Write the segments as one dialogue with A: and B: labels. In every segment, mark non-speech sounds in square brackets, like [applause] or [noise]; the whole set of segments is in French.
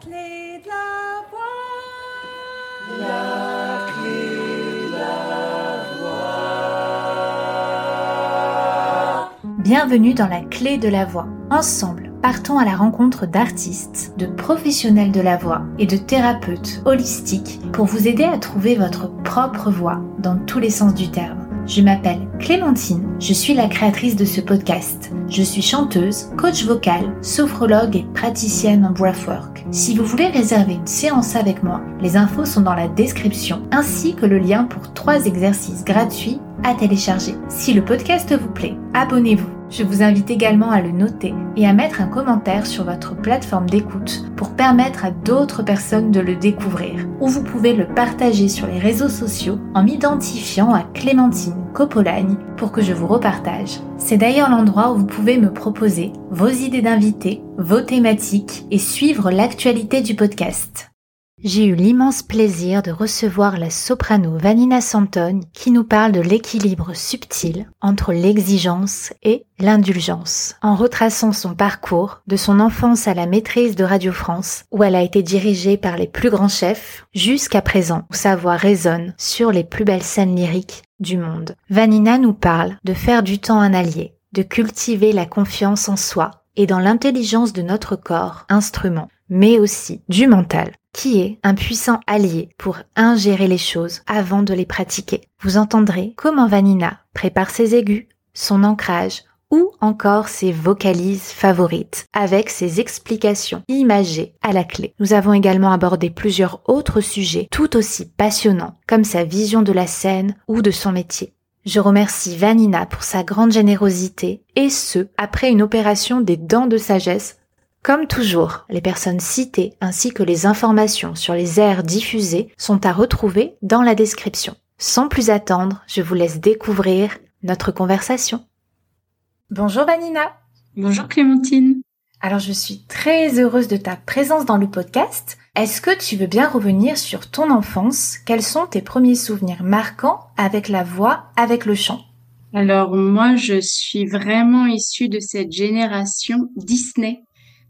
A: clé de la voix.
B: La clé de la voix.
A: Bienvenue dans la clé de la voix. Ensemble, partons à la rencontre d'artistes, de professionnels de la voix et de thérapeutes holistiques pour vous aider à trouver votre propre voix dans tous les sens du terme. Je m'appelle Clémentine, je suis la créatrice de ce podcast. Je suis chanteuse, coach vocal, sophrologue et praticienne en breathwork. Si vous voulez réserver une séance avec moi, les infos sont dans la description ainsi que le lien pour trois exercices gratuits à télécharger. Si le podcast vous plaît, abonnez-vous. Je vous invite également à le noter et à mettre un commentaire sur votre plateforme d'écoute pour permettre à d'autres personnes de le découvrir. Ou vous pouvez le partager sur les réseaux sociaux en m'identifiant à Clémentine Copolagne pour que je vous repartage. C'est d'ailleurs l'endroit où vous pouvez me proposer vos idées d'invités, vos thématiques et suivre l'actualité du podcast. J'ai eu l'immense plaisir de recevoir la soprano Vanina Santone qui nous parle de l'équilibre subtil entre l'exigence et l'indulgence, en retraçant son parcours de son enfance à la maîtrise de Radio France, où elle a été dirigée par les plus grands chefs, jusqu'à présent où sa voix résonne sur les plus belles scènes lyriques du monde. Vanina nous parle de faire du temps un allié, de cultiver la confiance en soi et dans l'intelligence de notre corps, instrument, mais aussi du mental, qui est un puissant allié pour ingérer les choses avant de les pratiquer. Vous entendrez comment Vanina prépare ses aigus, son ancrage ou encore ses vocalises favorites avec ses explications imagées à la clé. Nous avons également abordé plusieurs autres sujets tout aussi passionnants comme sa vision de la scène ou de son métier. Je remercie Vanina pour sa grande générosité et ce, après une opération des dents de sagesse comme toujours, les personnes citées ainsi que les informations sur les airs diffusés sont à retrouver dans la description. Sans plus attendre, je vous laisse découvrir notre conversation. Bonjour Vanina.
C: Bonjour Clémentine.
A: Alors je suis très heureuse de ta présence dans le podcast. Est-ce que tu veux bien revenir sur ton enfance? Quels sont tes premiers souvenirs marquants avec la voix, avec le chant?
C: Alors moi je suis vraiment issue de cette génération Disney.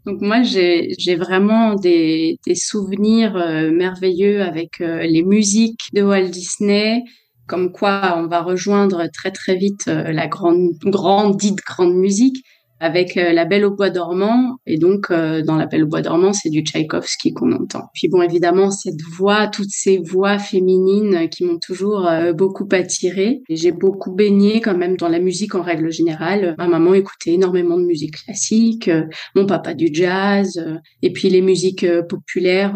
C: Donc moi, j'ai vraiment des, des souvenirs euh, merveilleux avec euh, les musiques de Walt Disney, comme quoi on va rejoindre très très vite euh, la grande, grande, dite grande musique avec euh, La Belle au Bois dormant. Et donc, euh, dans La Belle au Bois dormant, c'est du Tchaïkovski qu'on entend. Puis bon, évidemment, cette voix, toutes ces voix féminines qui m'ont toujours euh, beaucoup attirée. J'ai beaucoup baigné quand même dans la musique en règle générale. Ma maman écoutait énormément de musique classique, mon papa du jazz, et puis les musiques populaires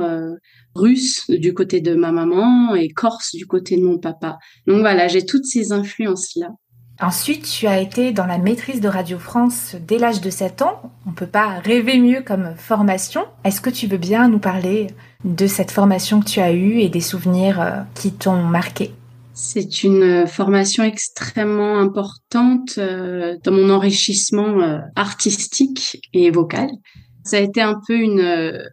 C: russes du côté de ma maman et corse du côté de mon papa. Donc voilà, j'ai toutes ces influences-là.
A: Ensuite, tu as été dans la maîtrise de Radio France dès l'âge de 7 ans. On peut pas rêver mieux comme formation. Est-ce que tu veux bien nous parler de cette formation que tu as eue et des souvenirs euh, qui t'ont marqué?
C: C'est une formation extrêmement importante euh, dans mon enrichissement euh, artistique et vocal. Ça a été un peu une,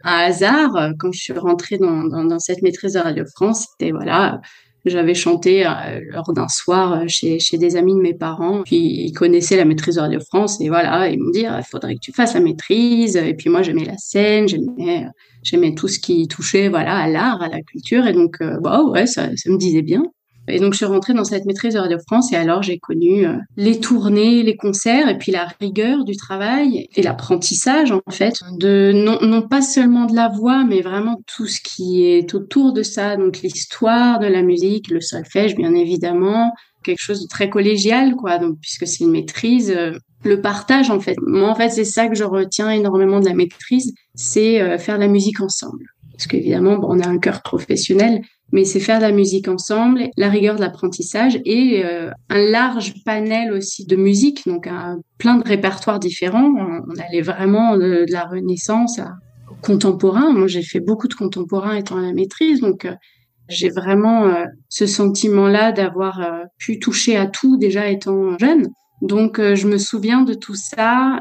C: un hasard quand je suis rentrée dans, dans, dans cette maîtrise de Radio France. C'était voilà, j'avais chanté euh, lors d'un soir euh, chez, chez des amis de mes parents. Puis ils connaissaient la maîtrise de Radio France et voilà, ils m'ont dit il faudrait que tu fasses la maîtrise. Et puis moi j'aimais la scène, j'aimais j'aimais tout ce qui touchait voilà à l'art, à la culture et donc euh, bah ouais ça, ça me disait bien. Et donc, je suis rentrée dans cette maîtrise de Radio France et alors j'ai connu euh, les tournées, les concerts et puis la rigueur du travail et l'apprentissage, en fait, de non, non pas seulement de la voix, mais vraiment tout ce qui est autour de ça. Donc, l'histoire de la musique, le solfège, bien évidemment, quelque chose de très collégial, quoi. Donc, puisque c'est une maîtrise, euh, le partage, en fait. Moi, en fait, c'est ça que je retiens énormément de la maîtrise, c'est euh, faire la musique ensemble. Parce qu'évidemment, bon, on a un cœur professionnel, mais c'est faire de la musique ensemble, la rigueur de l'apprentissage et euh, un large panel aussi de musique, donc un, plein de répertoires différents. On, allait vraiment de, la Renaissance à contemporain. Moi, j'ai fait beaucoup de contemporain étant à la maîtrise, donc euh, j'ai vraiment euh, ce sentiment-là d'avoir pu toucher à tout déjà étant jeune. Donc, je me souviens de tout ça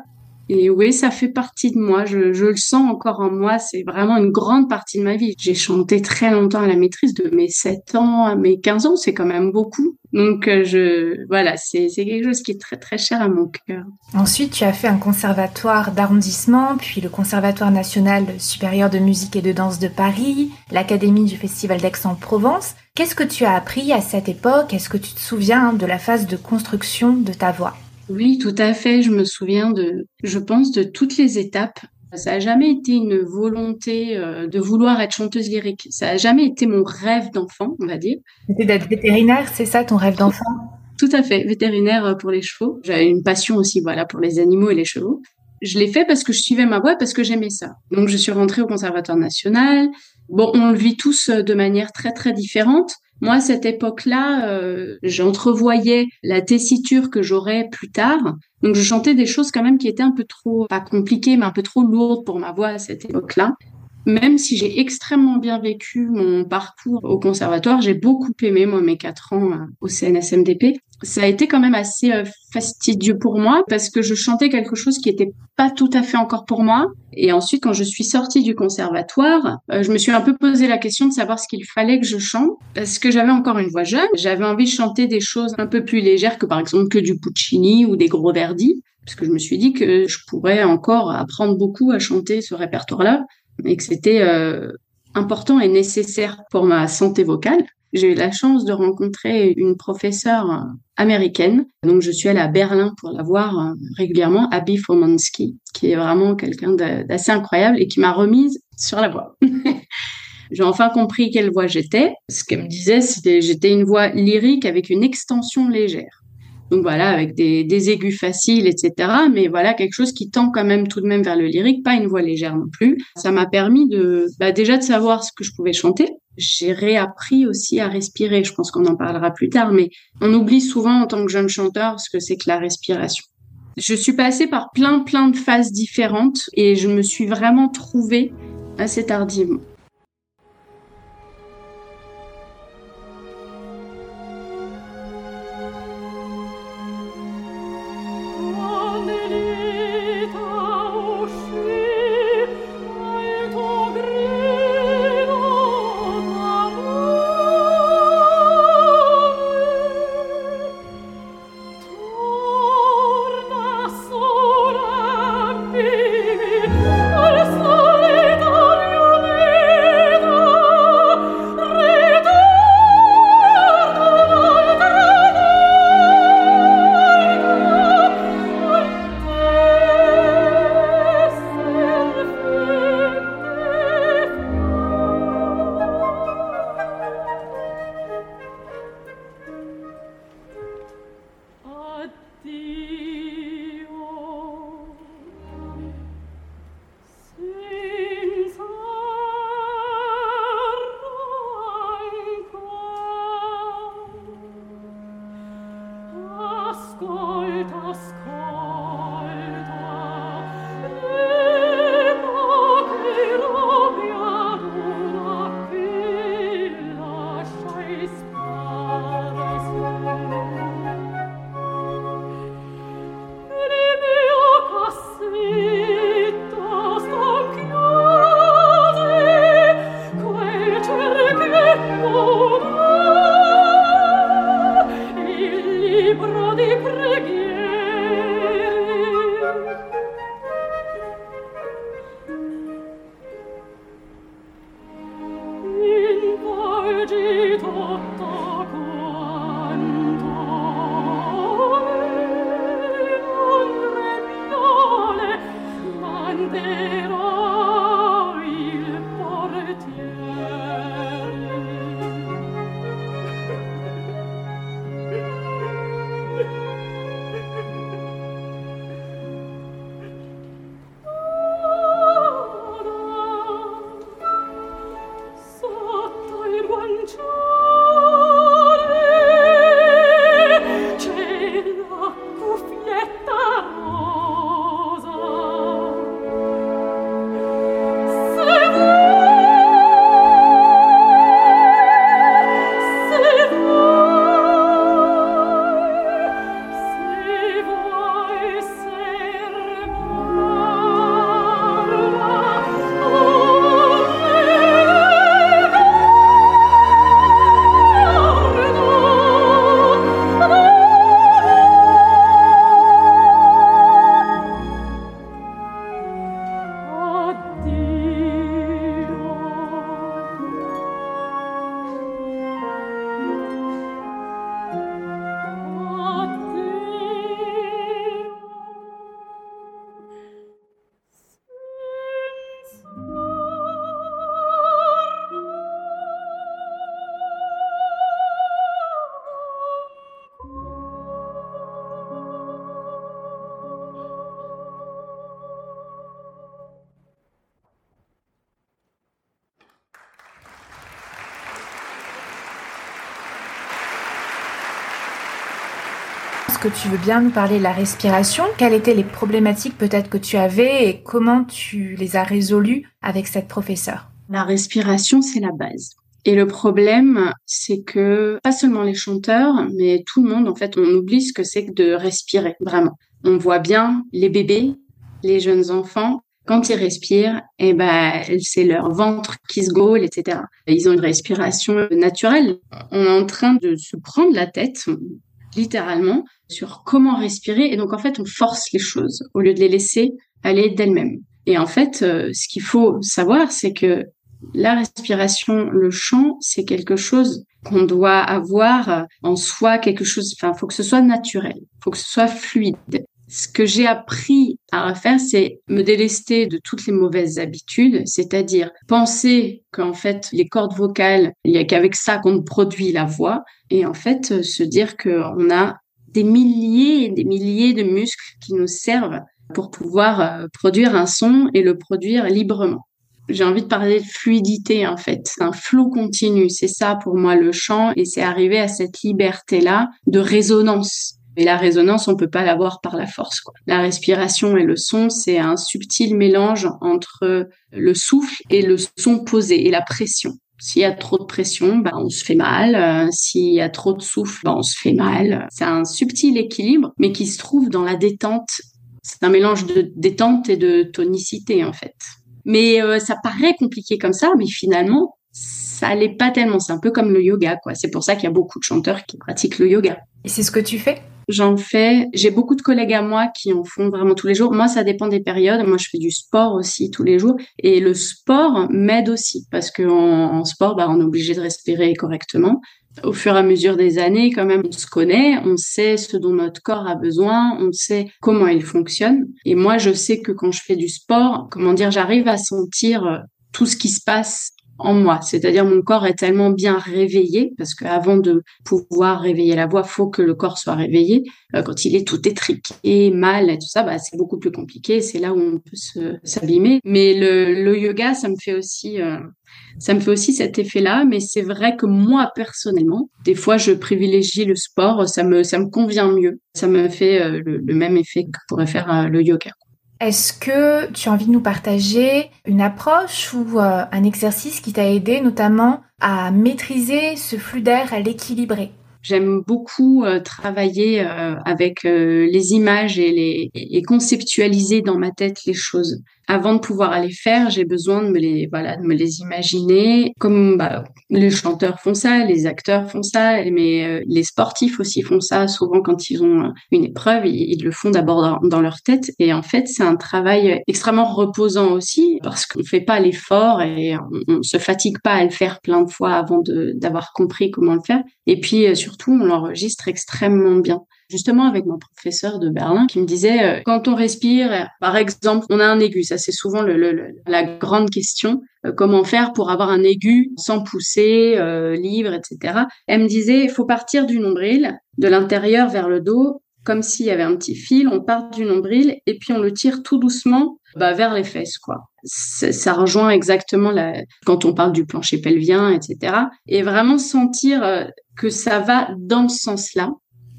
C: Et oui, ça fait partie de moi. Je, le sens encore en moi. C'est vraiment une grande partie de ma vie. J'ai chanté très longtemps à la maîtrise, de mes 7 ans à mes 15 ans. C'est quand même beaucoup. Donc, euh, je, voilà, c'est quelque chose qui est très, très cher à mon cœur.
A: Ensuite, tu as fait un conservatoire d'arrondissement, puis le Conservatoire national supérieur de musique et de danse de Paris, l'Académie du Festival d'Aix-en-Provence. Qu'est-ce que tu as appris à cette époque? Est-ce que tu te souviens de la phase de construction de ta voix?
C: Oui, tout à fait. Je me souviens de, je pense, de toutes les étapes. Ça n'a jamais été une volonté euh, de vouloir être chanteuse lyrique. Ça n'a jamais été mon rêve d'enfant, on va dire.
A: C'était d'être vétérinaire, c'est ça ton rêve d'enfant?
C: Tout à fait, vétérinaire pour les chevaux. J'avais une passion aussi, voilà, pour les animaux et les chevaux. Je l'ai fait parce que je suivais ma voix, parce que j'aimais ça. Donc je suis rentrée au Conservatoire national. Bon, on le vit tous de manière très très différente. Moi, à cette époque-là, euh, j'entrevoyais la tessiture que j'aurais plus tard. Donc, je chantais des choses quand même qui étaient un peu trop, pas compliquées, mais un peu trop lourdes pour ma voix à cette époque-là. Même si j'ai extrêmement bien vécu mon parcours au conservatoire, j'ai beaucoup aimé, moi, mes quatre ans euh, au CNSMDP. Ça a été quand même assez euh, fastidieux pour moi parce que je chantais quelque chose qui était pas tout à fait encore pour moi. Et ensuite, quand je suis sortie du conservatoire, euh, je me suis un peu posé la question de savoir ce qu'il fallait que je chante parce que j'avais encore une voix jeune. J'avais envie de chanter des choses un peu plus légères que par exemple que du Puccini ou des gros Verdi parce que je me suis dit que je pourrais encore apprendre beaucoup à chanter ce répertoire-là et que c'était euh, important et nécessaire pour ma santé vocale. J'ai eu la chance de rencontrer une professeure euh, américaine. Donc, je suis allée à Berlin pour la voir euh, régulièrement, Abby Fomansky, qui est vraiment quelqu'un d'assez incroyable et qui m'a remise sur la voix. [laughs] J'ai enfin compris quelle voix j'étais. Ce qu'elle me disait, c'était j'étais une voix lyrique avec une extension légère. Donc voilà, avec des, aigus faciles, etc. Mais voilà, quelque chose qui tend quand même tout de même vers le lyrique, pas une voix légère non plus. Ça m'a permis de bah, déjà de savoir ce que je pouvais chanter. J'ai réappris aussi à respirer. Je pense qu'on en parlera plus tard, mais on oublie souvent en tant que jeune chanteur ce que c'est que la respiration. Je suis passée par plein plein de phases différentes et je me suis vraiment trouvée assez tardivement. virgin.
A: Que tu veux bien nous parler de la respiration Quelles étaient les problématiques peut-être que tu avais et comment tu les as résolues avec cette professeure?
C: La respiration, c'est la base. Et le problème, c'est que pas seulement les chanteurs, mais tout le monde, en fait, on oublie ce que c'est que de respirer, vraiment. On voit bien les bébés, les jeunes enfants, quand ils respirent, eh ben, c'est leur ventre qui se gaule, etc. Ils ont une respiration naturelle. On est en train de se prendre la tête, littéralement, sur comment respirer. Et donc, en fait, on force les choses au lieu de les laisser aller d'elles-mêmes. Et en fait, euh, ce qu'il faut savoir, c'est que la respiration, le chant, c'est quelque chose qu'on doit avoir en soi, quelque chose, enfin, faut que ce soit naturel, faut que ce soit fluide. Ce que j'ai appris à refaire, c'est me délester de toutes les mauvaises habitudes, c'est-à-dire penser qu'en fait, les cordes vocales, il y a qu'avec ça qu'on produit la voix, et en fait, se dire qu'on a des milliers et des milliers de muscles qui nous servent pour pouvoir euh, produire un son et le produire librement j'ai envie de parler de fluidité en fait, un flot continu. C'est ça pour moi le chant et c'est arriver à cette liberté là de résonance. Et la résonance, on peut pas l'avoir par la force. La respiration et le son, c'est un subtil mélange entre le souffle et le son posé et la pression. S'il y a trop de pression, bah, on se fait mal. Euh, s'il y a trop de souffle, bah, on se fait mal. C'est un subtil équilibre, mais qui se trouve dans la détente. C'est un mélange de détente et de tonicité, en fait. Mais euh, ça paraît compliqué comme ça, mais finalement, ça l'est pas tellement. C'est un peu comme le yoga. C'est pour ça qu'il y a beaucoup de chanteurs qui pratiquent le yoga.
A: Et c'est ce que tu fais?
C: J'en fais. J'ai beaucoup de collègues à moi qui en font vraiment tous les jours. Moi, ça dépend des périodes. Moi, je fais du sport aussi tous les jours. Et le sport m'aide aussi parce qu'en en sport, bah, on est obligé de respirer correctement au fur et à mesure des années, quand même, on se connaît, on sait ce dont notre corps a besoin, on sait comment il fonctionne. Et moi, je sais que quand je fais du sport, comment dire, j'arrive à sentir tout ce qui se passe en moi. C'est-à-dire mon corps est tellement bien réveillé parce qu'avant de pouvoir réveiller la voix, faut que le corps soit réveillé. Euh, quand il est tout étriqué, mal et tout ça, bah, c'est beaucoup plus compliqué. C'est là où on peut s'abîmer. Mais le, le, yoga, ça me fait aussi euh, ça me fait aussi cet effet-là, mais c'est vrai que moi personnellement, des fois je privilégie le sport, ça me ça me convient mieux, ça me fait euh, le, même effet que pourrait faire euh, le yoga.
A: Est-ce que tu as envie de nous partager une approche ou euh, un exercice qui t'a aidé notamment à maîtriser ce flux d'air, à l'équilibrer?
C: J'aime beaucoup travailler avec les images et conceptualiser dans ma tête les choses avant de pouvoir aller faire, j'ai besoin de me les voilà, de me les imaginer comme bah, les chanteurs font ça, les acteurs font ça, mais euh, les sportifs aussi font ça. Souvent, quand ils ont euh, une épreuve, ils, le font d'abord dans, leur tête. Et en fait, c'est un travail extrêmement reposant aussi parce qu'on fait pas l'effort et on, on, se fatigue pas à le faire plein de fois avant d'avoir compris comment le faire. Et puis euh, surtout, on l'enregistre extrêmement bien justement avec mon professeur de Berlin qui me disait euh, quand on respire, par exemple, on a un aigu, ça c'est souvent le, la grande question, euh, comment faire pour avoir un aigu sans pousser, euh, libre, etc. Elle me disait, il faut partir du nombril, de l'intérieur vers le dos, comme s'il y avait un petit fil, on part du nombril et puis on le tire tout doucement bah, vers les fesses, quoi. Ça, rejoint exactement la, quand on parle du plancher pelvien, etc. Et vraiment sentir que ça va dans ce sens-là.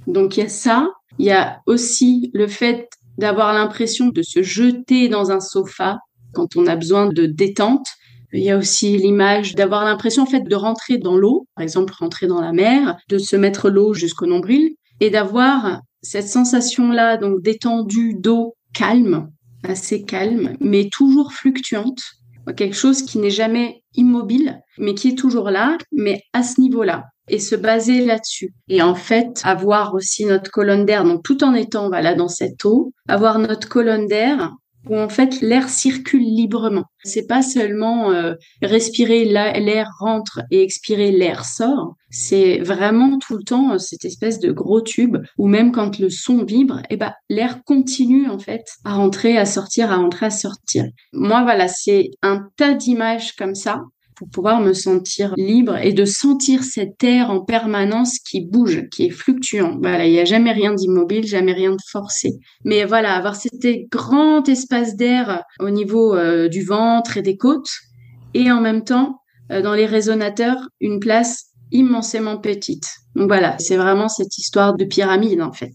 C: Donc il y a ça, il y a aussi le fait d'avoir l'impression de se jeter dans un sofa quand on a besoin de détente. Il y a aussi l'image d'avoir l'impression en fait de rentrer dans l'eau, par exemple rentrer dans la mer, de se mettre l'eau jusqu'au nombril et d'avoir cette sensation là donc détendue d'eau calme, assez calme, mais toujours fluctuante, quelque chose qui n'est jamais immobile, mais qui est toujours là, mais à ce niveau-là et se baser là-dessus. Et en fait, avoir aussi notre colonne d'air, donc tout en étant voilà dans cette eau, avoir notre colonne d'air où en fait l'air circule librement. C'est pas seulement euh, respirer l'air rentre et expirer l'air sort. C'est vraiment tout le temps euh, cette espèce de gros tube où même quand le son vibre, eh ben l'air continue en fait à rentrer, à sortir, à rentrer, à sortir. Moi voilà, c'est un tas d'images comme ça pour pouvoir me sentir libre et de sentir cet air en permanence qui bouge, qui est fluctuant. Voilà, il n'y a jamais rien d'immobile, jamais rien de forcé. Mais voilà, avoir cet grand espace d'air au niveau euh, du ventre et des côtes et en même temps, euh, dans les résonateurs, une place immensément petite. Donc voilà, c'est vraiment cette histoire de pyramide en fait.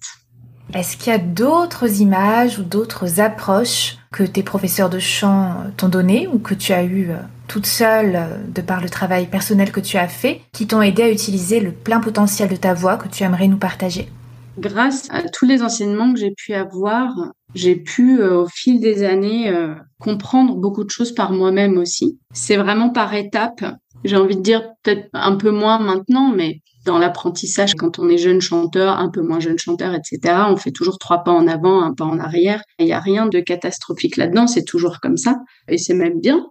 A: Est-ce qu'il y a d'autres images ou d'autres approches que tes professeurs de chant t'ont données ou que tu as eues euh, toute seule euh, de par le travail personnel que tu as fait qui t'ont aidé à utiliser le plein potentiel de ta voix que tu aimerais nous partager
C: Grâce à tous les enseignements que j'ai pu avoir, j'ai pu euh, au fil des années comprendre beaucoup de choses par moi-même aussi. C'est vraiment par étapes. J'ai envie de dire peut-être un peu moins maintenant, mais dans l'apprentissage, quand on est jeune chanteur, un peu moins jeune chanteur, etc., on fait toujours trois pas en avant, un pas en arrière. Il n'y a rien de catastrophique là-dedans, c'est toujours comme ça. Et c'est même bien.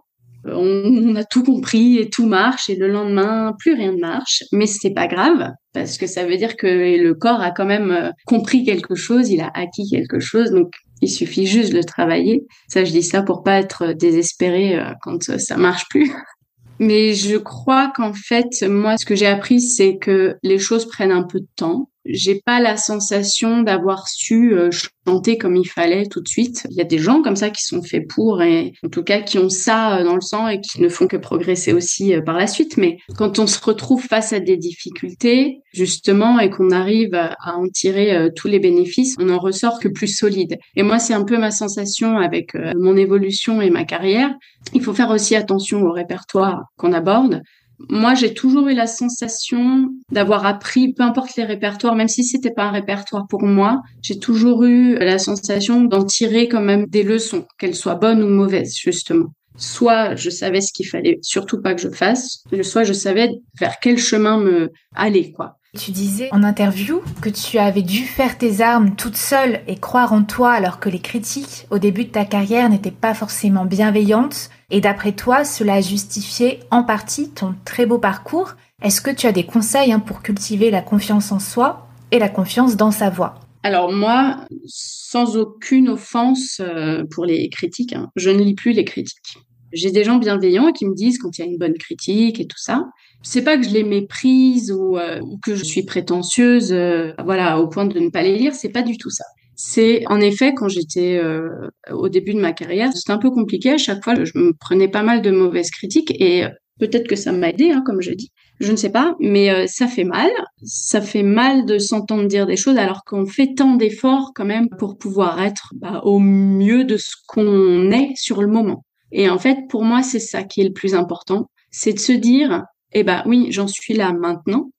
C: On, a tout compris et tout marche et le lendemain, plus rien ne marche. Mais c'est pas grave parce que ça veut dire que le corps a quand même euh, compris quelque chose, il a acquis quelque chose. Donc, il suffit juste de le travailler. Ça, je dis ça pour pas être désespéré euh, quand ça marche plus. [laughs] Mais je crois qu'en fait, moi, ce que j'ai appris, c'est que les choses prennent un peu de temps. J'ai pas la sensation d'avoir su euh, chanter comme il fallait tout de suite. Il y a des gens comme ça qui sont faits pour et en tout cas qui ont ça euh, dans le sang et qui ne font que progresser aussi euh, par la suite. Mais quand on se retrouve face à des difficultés, justement, et qu'on arrive à en tirer tous les bénéfices, on en ressort que plus solide. Et moi, c'est un peu ma sensation avec mon évolution et ma carrière. Il faut faire aussi attention au répertoire qu'on aborde moi, j'ai toujours eu la sensation d'avoir appris, peu importe les répertoires, même si c'était pas un répertoire pour moi, j'ai toujours eu la sensation d'en tirer quand même des leçons, qu'elles soient bonnes ou mauvaises, justement. Soit je savais ce qu'il fallait surtout pas que je fasse, soit je savais vers quel chemin me aller, quoi.
A: Tu disais en interview que tu avais dû faire tes armes toute seule et croire en toi alors que les critiques au début de ta carrière n'étaient pas forcément bienveillantes. Et d'après toi, cela a justifié en partie ton très beau parcours? Est-ce que tu as des conseils hein, pour cultiver la confiance en soi et la confiance dans sa voix?
C: Alors moi, sans aucune offense euh, pour les critiques, hein, je ne lis plus les critiques. J'ai des gens bienveillants qui me disent quand il y a une bonne critique et tout ça, c'est pas que je les méprise ou, euh, que je suis prétentieuse, euh, voilà, au point de ne pas les lire. C'est pas du tout ça. C'est en effet quand j'étais euh, au début de ma carrière, c'était un peu compliqué. À chaque fois, je me prenais pas mal de mauvaises critiques et peut-être que ça m'a aidé, hein, comme je dis. Je ne sais pas, mais ça fait mal. Ça fait mal de s'entendre dire des choses alors qu'on fait tant d'efforts quand même pour pouvoir être bah, au mieux de ce qu'on est sur le moment. Et en fait, pour moi, c'est ça qui est le plus important, c'est de se dire, eh ben oui, j'en suis là maintenant.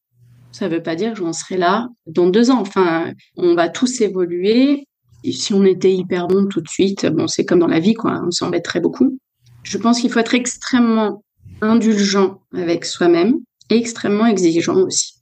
C: Ça ne veut pas dire que j'en serai là dans deux ans. Enfin, on va tous évoluer. si on était hyper bon tout de suite, bon, c'est comme dans la vie, quoi. On s'embêterait beaucoup. Je pense qu'il faut être extrêmement indulgent avec soi-même et extrêmement exigeant aussi.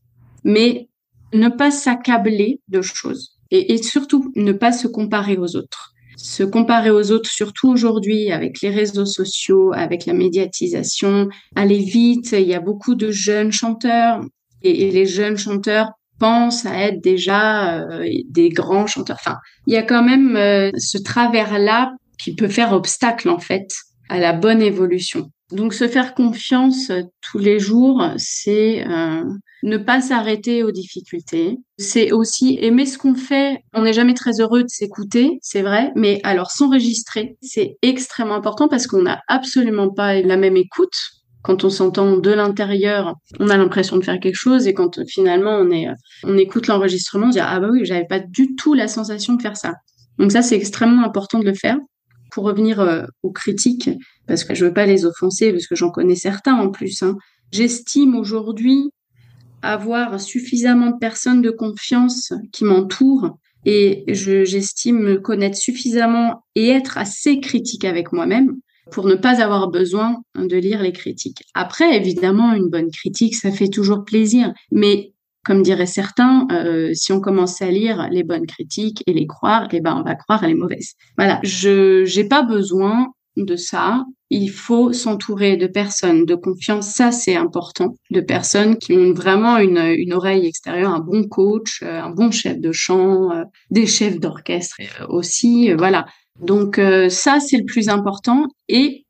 C: Mais ne pas s'accabler de choses et surtout ne pas se comparer aux autres se comparer aux autres, surtout aujourd'hui avec les réseaux sociaux, avec la médiatisation, aller vite. Il y a beaucoup de jeunes chanteurs et, les jeunes chanteurs pensent à être déjà euh, des grands chanteurs. Enfin, il y a quand même euh, ce travers-là qui peut faire obstacle en fait à la bonne évolution. Donc se faire confiance euh, tous les jours, c'est ne pas s'arrêter aux difficultés. C'est aussi aimer ce qu'on fait. On n'est jamais très heureux de s'écouter, c'est vrai, mais alors s'enregistrer, c'est extrêmement important parce qu'on n'a absolument pas la même écoute. Quand on s'entend de l'intérieur, on a l'impression de faire quelque chose et quand finalement on est, on écoute l'enregistrement, on se dit ah bah oui, j'avais pas du tout la sensation de faire ça. Donc ça c'est extrêmement important de le faire. Pour revenir euh, aux critiques, parce que je veux pas les offenser, parce que j'en connais certains en plus. Hein. J'estime aujourd'hui avoir suffisamment de personnes de confiance qui m'entourent et j'estime me connaître suffisamment et être assez critique avec moi-même pour ne pas avoir besoin de lire les critiques. Après, évidemment, une bonne critique, ça fait toujours plaisir, mais comme diraient certains, euh, si on commence à lire les bonnes critiques et les croire, eh ben on va croire les mauvaises. Voilà, je j'ai pas besoin de ça. Il faut s'entourer de personnes de confiance, ça c'est important, de personnes qui ont vraiment une, une oreille extérieure, un bon coach, euh, un bon chef de chant, euh, des chefs d'orchestre euh, aussi, voilà. Donc ça c'est le plus important et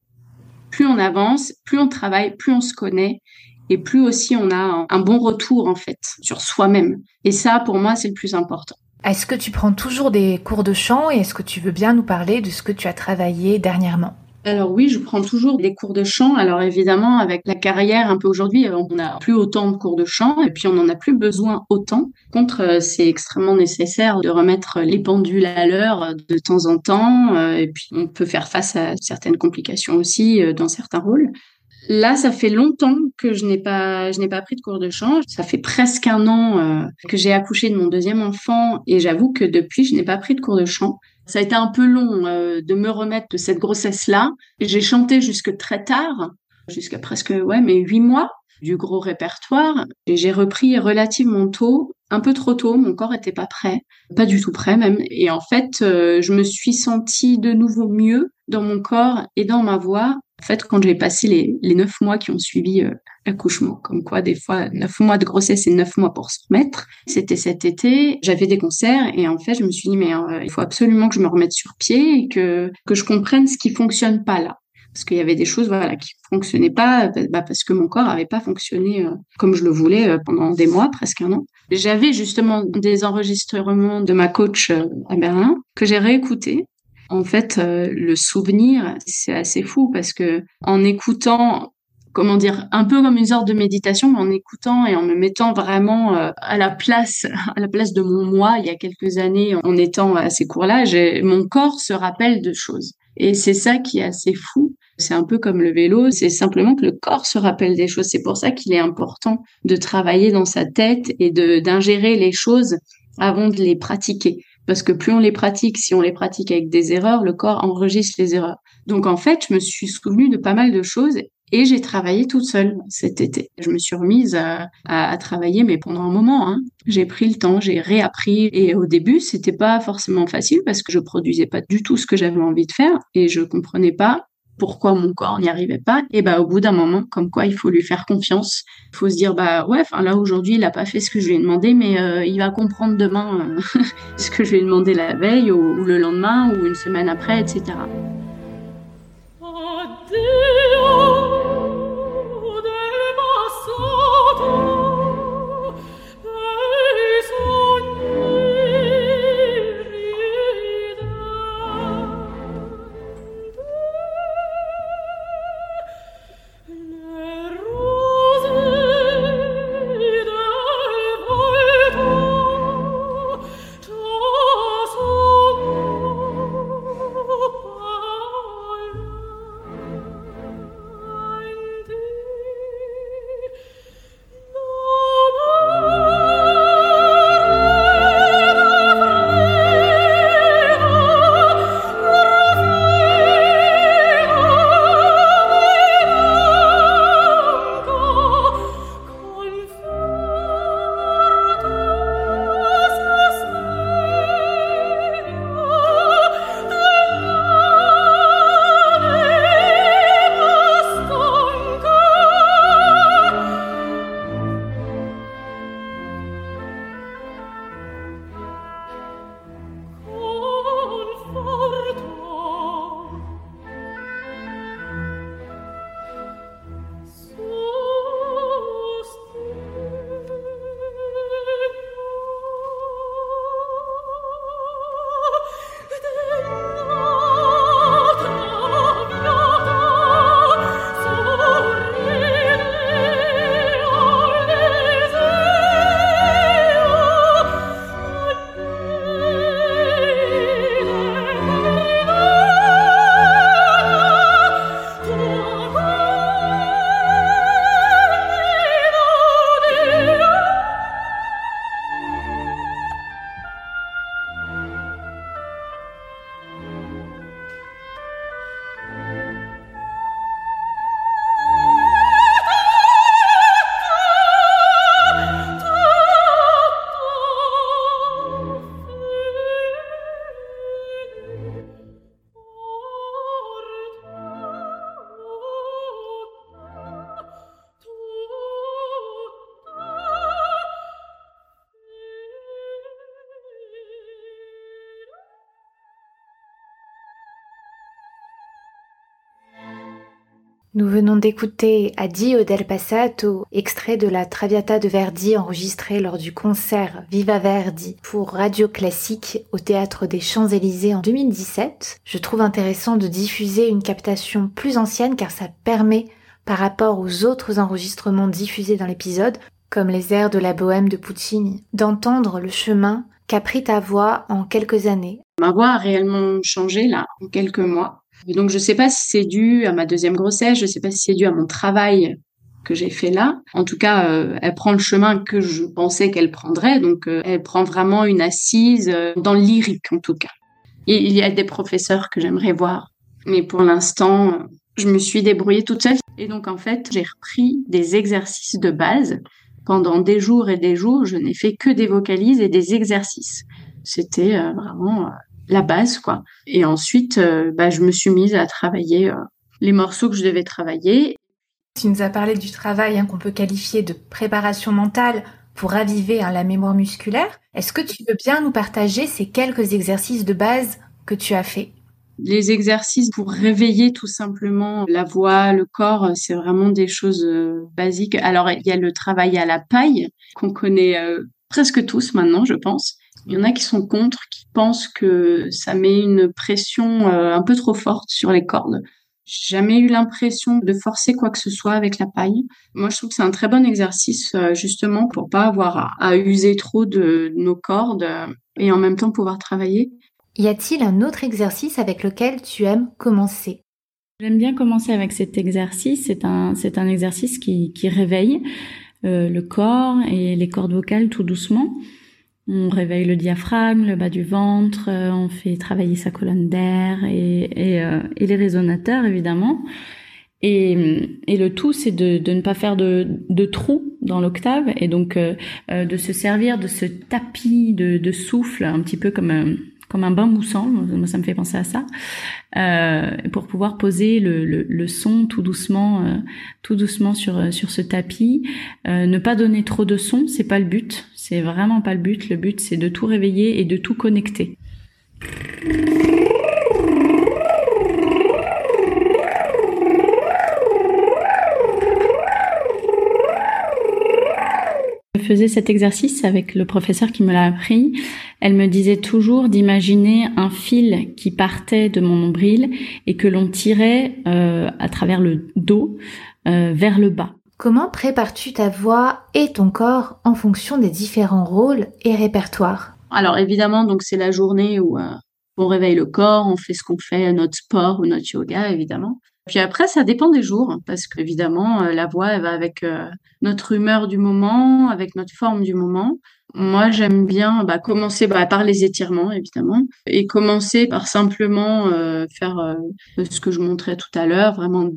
C: plus on avance, plus on travaille, plus on se connaît et plus aussi on a un bon retour en fait sur soi-même. Et ça pour moi c'est le plus important.
A: Est-ce que tu prends toujours des cours de chant et est-ce que tu veux bien nous parler de ce que tu as travaillé dernièrement?
C: Alors oui, je prends toujours des cours de chant. Alors évidemment, avec la carrière un peu aujourd'hui, on n'a plus autant de cours de chant et puis on n'en a plus besoin autant. Contre, euh, c'est extrêmement nécessaire de remettre les pendules à l'heure de temps en temps. Euh, et puis on peut faire face à certaines complications aussi euh, dans certains rôles. Là, ça fait longtemps que je n'ai pas, je n'ai pas pris de cours de chant. Ça fait presque un an que j'ai accouché de mon deuxième enfant et j'avoue que depuis, je n'ai pas pris de cours de chant. Ça a été un peu long euh, de me remettre de cette grossesse-là. J'ai chanté jusque très tard, jusqu'à presque ouais, mais huit mois du gros répertoire. Et j'ai repris relativement tôt, un peu trop tôt. Mon corps était pas prêt, pas du tout prêt même. Et en fait, euh, je me suis sentie de nouveau mieux dans mon corps et dans ma voix en fait, quand j'ai passé les, neuf mois qui ont suivi euh, l'accouchement, comme quoi des fois neuf mois de grossesse et neuf mois pour se remettre, c'était cet été, j'avais des concerts et en fait je me suis dit mais euh, il faut absolument que je me remette sur pied et que que je comprenne ce qui fonctionne pas là, parce qu'il y avait des choses voilà qui fonctionnaient pas, bah, parce que mon corps avait pas fonctionné euh, comme je le voulais pendant des mois, presque un an. J'avais justement des enregistrements de ma coach à Berlin que j'ai réécoutés en fait, euh, le souvenir, c'est assez fou parce que en écoutant, comment dire, un peu comme une sorte de méditation, mais en écoutant et en me mettant vraiment euh, à la place, [laughs] à la place de mon moi il y a quelques années, en étant à ces cours-là, mon corps se rappelle de choses. Et c'est ça qui est assez fou. C'est un peu comme le vélo, c'est simplement que le corps se rappelle des choses. C'est pour ça qu'il est important de travailler dans sa tête et d'ingérer les choses avant de les pratiquer parce que plus on les pratique, si on les pratique avec des erreurs, le corps enregistre les erreurs. Donc en fait, je me suis souvenue de pas mal de choses et j'ai travaillé toute seule cet été. Je me suis remise à, travailler, mais pendant un moment, hein. j'ai pris le temps, j'ai réappris. Et au début, c'était pas forcément facile parce que je produisais pas du tout ce que j'avais envie de faire et je comprenais pas pourquoi mon corps n'y arrivait pas. Et bah au bout d'un moment comme quoi il faut lui faire confiance. Il faut se dire bah ouais là aujourd'hui il a pas fait ce que je lui ai demandé mais euh, il va comprendre demain euh, [laughs] ce que je lui ai demandé la veille ou, le lendemain ou une semaine après etc
A: Nous venons d'écouter Addio del Passato, extrait de la Traviata de Verdi enregistré lors du concert Viva Verdi pour Radio Classique au Théâtre des Champs-Élysées en 2017. Je trouve intéressant de diffuser une captation plus ancienne car ça permet, par rapport aux autres enregistrements diffusés dans l'épisode, comme les airs de la bohème de Puccini, d'entendre le chemin qu'a pris ta voix en quelques années.
C: Ma voix a réellement changé là, en quelques mois donc, je ne sais pas si c'est dû à ma deuxième grossesse, je ne sais pas si c'est dû à mon travail que j'ai fait là. En tout cas, euh, elle prend le chemin que je pensais qu'elle prendrait. Donc, euh, elle prend vraiment une assise euh, dans le lyrique, en tout cas. Et il y a des professeurs que j'aimerais voir. Mais pour l'instant, je me suis débrouillée toute seule. Et donc, en fait, j'ai repris des exercices de base. Pendant des jours et des jours, je n'ai fait que des vocalises et des exercices. C'était vraiment la base, quoi. Et ensuite, euh, bah, je me suis mise à travailler euh, les morceaux que je devais travailler.
A: Tu nous as parlé du travail hein, qu'on peut qualifier de préparation mentale pour raviver hein, la mémoire musculaire. Est-ce que tu veux bien nous partager ces quelques exercices de base que tu as fait?
C: Les exercices pour réveiller tout simplement la voix, le corps, c'est vraiment des choses euh, basiques. Alors, il y a le travail à la paille qu'on connaît presque tous maintenant, je pense. Il y en a qui sont contre, qui pensent que ça met une pression euh, un peu trop forte sur les cordes. J'ai jamais eu l'impression de forcer quoi que ce soit avec la paille. Moi, je trouve que c'est un très bon exercice euh, justement pour pas avoir à, user trop de nos cordes euh, et en même temps pouvoir travailler.
A: Y a-t-il un autre exercice avec lequel tu aimes commencer?
D: J'aime bien commencer avec cet exercice. C'est un, c'est un exercice qui, qui réveille le corps et les cordes vocales tout doucement. On réveille le diaphragme, le bas du ventre, euh, on fait travailler sa colonne d'air et, et, euh, et, les résonateurs évidemment. Et, et le tout, c'est de, de, ne pas faire de, de trous dans l'octave et donc euh, de se servir de ce tapis de, de souffle, un petit peu comme comme un bain moussant, moi ça me fait penser à ça, euh, pour pouvoir poser le, le, son tout doucement, euh, tout doucement sur sur ce tapis. Euh, ne pas donner trop de son, c'est pas le but, c'est vraiment pas le but. Le but c'est de tout réveiller et de tout connecter. Faisais cet exercice avec le professeur qui me l'a appris, elle me disait toujours d'imaginer un fil qui partait de mon nombril et que l'on tirait euh, à travers le dos euh, vers le bas.
A: Comment prépares-tu ta voix et ton corps en fonction des différents rôles et répertoires?
C: Alors évidemment, donc c'est la journée où euh, on réveille le corps, on fait ce qu'on fait, notre sport ou notre yoga évidemment. Puis après, ça dépend des jours, parce qu'évidemment, euh, la voix, elle va avec euh, notre humeur du moment, avec notre forme du moment. Moi, j'aime bien bah, commencer bah, par les étirements, évidemment, et commencer par simplement euh, faire ce que je montrais tout à l'heure, vraiment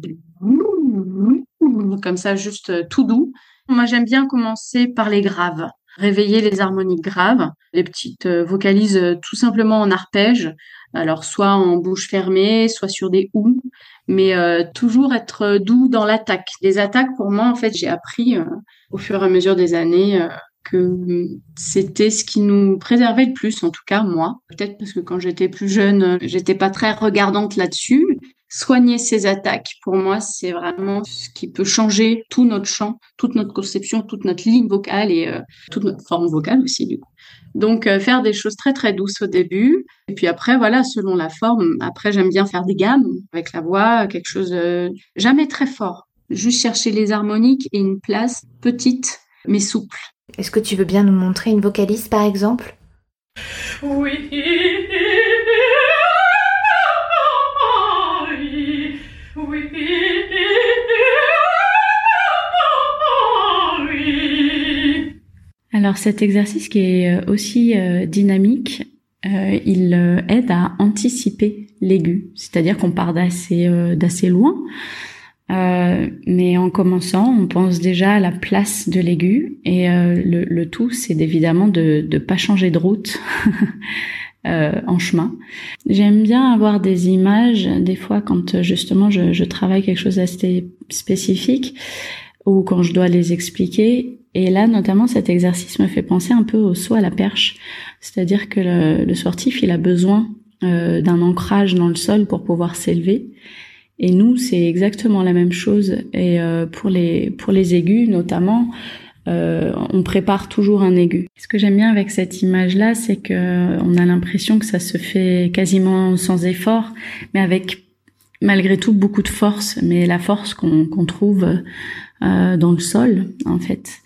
C: comme ça, juste tout doux. Moi, j'aime bien commencer par les graves réveiller les harmoniques graves, les petites vocalises tout simplement en arpège, alors soit en bouche fermée, soit sur des ou, mais euh, toujours être doux dans l'attaque. Les attaques, pour moi, en fait, j'ai appris euh, au fur et à mesure des années euh, que c'était ce qui nous préservait le plus, en tout cas moi. Peut-être parce que quand j'étais plus jeune, j'étais pas très regardante là-dessus. Soigner ces attaques, pour moi, c'est vraiment ce qui peut changer tout notre chant, toute notre conception, toute notre ligne vocale et toute notre forme vocale aussi, du coup. Donc euh, faire des choses très très douces au début et puis après voilà selon la forme. Après j'aime bien faire des gammes avec la voix, quelque chose jamais très fort. Juste chercher les harmoniques et une place petite mais souple.
A: Est-ce que tu veux bien nous montrer une vocaliste par exemple?
B: Oui.
D: Alors cet exercice qui est euh, aussi euh, dynamique, euh, il aide à anticiper l'aigu, c'est-à-dire qu'on part d'assez d'assez loin, mais en commençant, on pense déjà à la place de l'aigu et le, tout, c'est évidemment de ne pas changer de route. [laughs] en chemin. J'aime bien avoir des images, des fois quand justement je, je travaille quelque chose d'assez spécifique, ou quand je dois les expliquer, et là, notamment, cet exercice me fait penser un peu au saut à la perche. C'est-à-dire que le, le, sportif, il a besoin euh, d'un ancrage dans le sol pour pouvoir s'élever. Et nous, c'est exactement la même chose. Et euh, pour les pour les aigus notamment, euh, on prépare toujours un aigu. Ce que j'aime bien avec cette image-là, c'est que on a l'impression que ça se fait quasiment sans effort, mais avec malgré tout beaucoup de force. Mais la force qu'on qu'on trouve euh, dans le sol, en fait.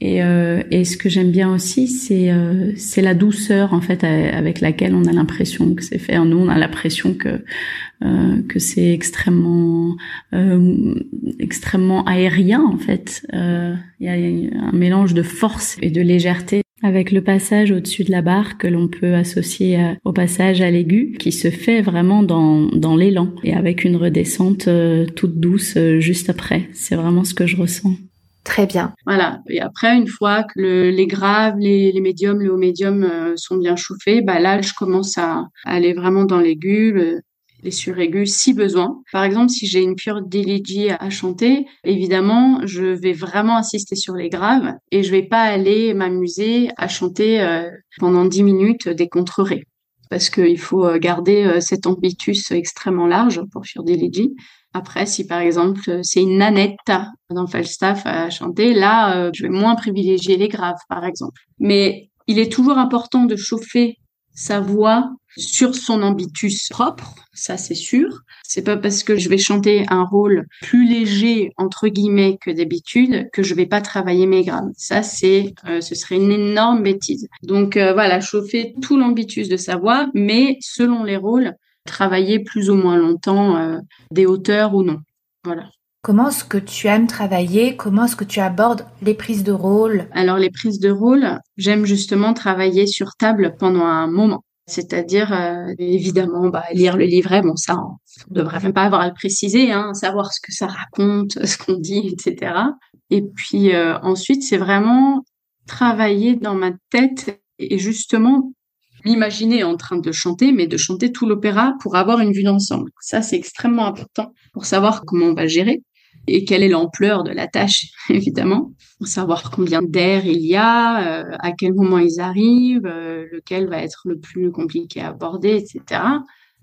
D: Et, euh, et ce que j'aime bien aussi, c'est euh, la douceur en fait avec laquelle on a l'impression que c'est fait. Nous, on a l'impression que euh, que c'est extrêmement euh, extrêmement aérien en fait. Euh, il y a un mélange de force et de légèreté avec le passage au-dessus de la barre que l'on peut associer au passage à l'aigu qui se fait vraiment dans, dans l'élan et avec une redescente toute douce juste après. C'est vraiment ce que je ressens.
A: Très bien.
C: Voilà. Et après, une fois que les graves, les, les médiums, les hauts médiums euh, sont bien chauffés, bah là, je commence à, aller vraiment dans l'aigu, les suraigus si besoin. Par exemple, si j'ai une pure d'Eligi à chanter, évidemment, je vais vraiment insister sur les graves et je vais pas aller m'amuser à chanter euh, pendant dix minutes des contrerés parce qu'il faut euh, garder cet ambitus extrêmement large pour Pure d'Eligi. Après, si par exemple c'est une nanette dans Falstaff à chanter, là, euh, je vais moins privilégier les graves, par exemple. Mais il est toujours important de chauffer sa voix sur son ambitus propre, ça c'est sûr. C'est pas parce que je vais chanter un rôle plus léger entre guillemets que d'habitude que je vais pas travailler mes graves. Ça c'est, euh, ce serait une énorme bêtise. Donc euh, voilà, chauffer tout l'ambitus de sa voix, mais selon les rôles, travailler plus ou moins longtemps euh, des hauteurs ou non. Voilà.
A: Comment est-ce que tu aimes travailler? Comment est-ce que tu abordes les prises de rôle?
C: Alors les prises de rôle, j'aime justement travailler sur table pendant un moment. C'est-à-dire, euh, évidemment, bah, lire le livret, bon ça, on ne devrait même pas avoir à le préciser, hein, savoir ce que ça raconte, [laughs] ce qu'on dit, etc. Et puis euh, ensuite, c'est vraiment travailler dans ma tête et justement l'imaginer en train de chanter, mais de chanter tout l'opéra pour avoir une vue d'ensemble. Ça, c'est extrêmement important pour savoir comment on va gérer et quelle est l'ampleur de la tâche, [laughs] évidemment, pour savoir combien d'air il y a, euh, à quel moment ils arrivent, euh, lequel va être le plus compliqué à aborder, etc.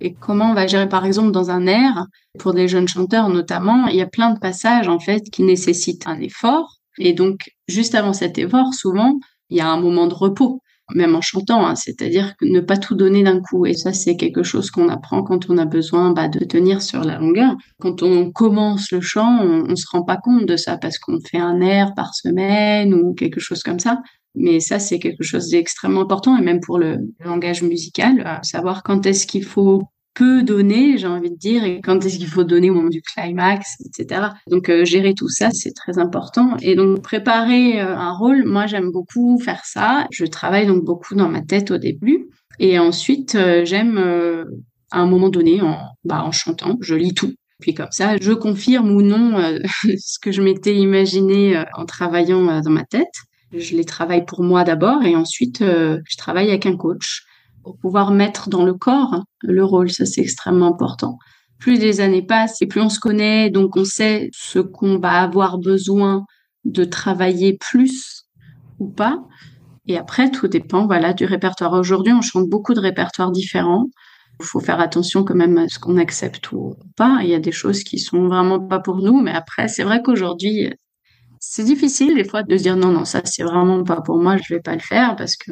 C: Et comment on va gérer, par exemple, dans un air, pour des jeunes chanteurs notamment, il y a plein de passages, en fait, qui nécessitent un effort. Et donc, juste avant cet effort, souvent, il y a un moment de repos même en chantant, hein, c'est-à-dire ne pas tout donner d'un coup. Et ça, c'est quelque chose qu'on apprend quand on a besoin bah, de tenir sur la longueur. Quand on commence le chant, on, on se rend pas compte de ça parce qu'on fait un air par semaine ou quelque chose comme ça. Mais ça, c'est quelque chose d'extrêmement important et même pour le langage musical, savoir quand est-ce qu'il faut peu donner, j'ai envie de dire, et quand est-ce qu'il faut donner au moment du climax, etc. Donc euh, gérer tout ça, c'est très important. Et donc préparer euh, un rôle, moi j'aime beaucoup faire ça. Je travaille donc beaucoup dans ma tête au début, et ensuite euh, j'aime à un moment donné, en, bah, en chantant, je lis tout. Puis comme ça, je confirme ou non [laughs] ce que je m'étais imaginé en travaillant dans ma tête. Je les travaille pour moi d'abord et ensuite je travaille avec un coach pour pouvoir mettre dans le corps le rôle. Ça, c'est extrêmement important. Plus les années passent et plus on se connaît, donc on sait ce qu'on va avoir besoin de travailler plus ou pas. Et après, tout dépend, voilà, du répertoire. Aujourd'hui, on chante beaucoup de répertoires différents. Il faut faire attention quand même à ce qu'on accepte ou pas. Il y a des choses qui sont vraiment pas pour nous, mais après, c'est vrai qu'aujourd'hui, c'est difficile des fois de se dire non, non, ça c'est vraiment pas pour moi, je vais pas le faire parce que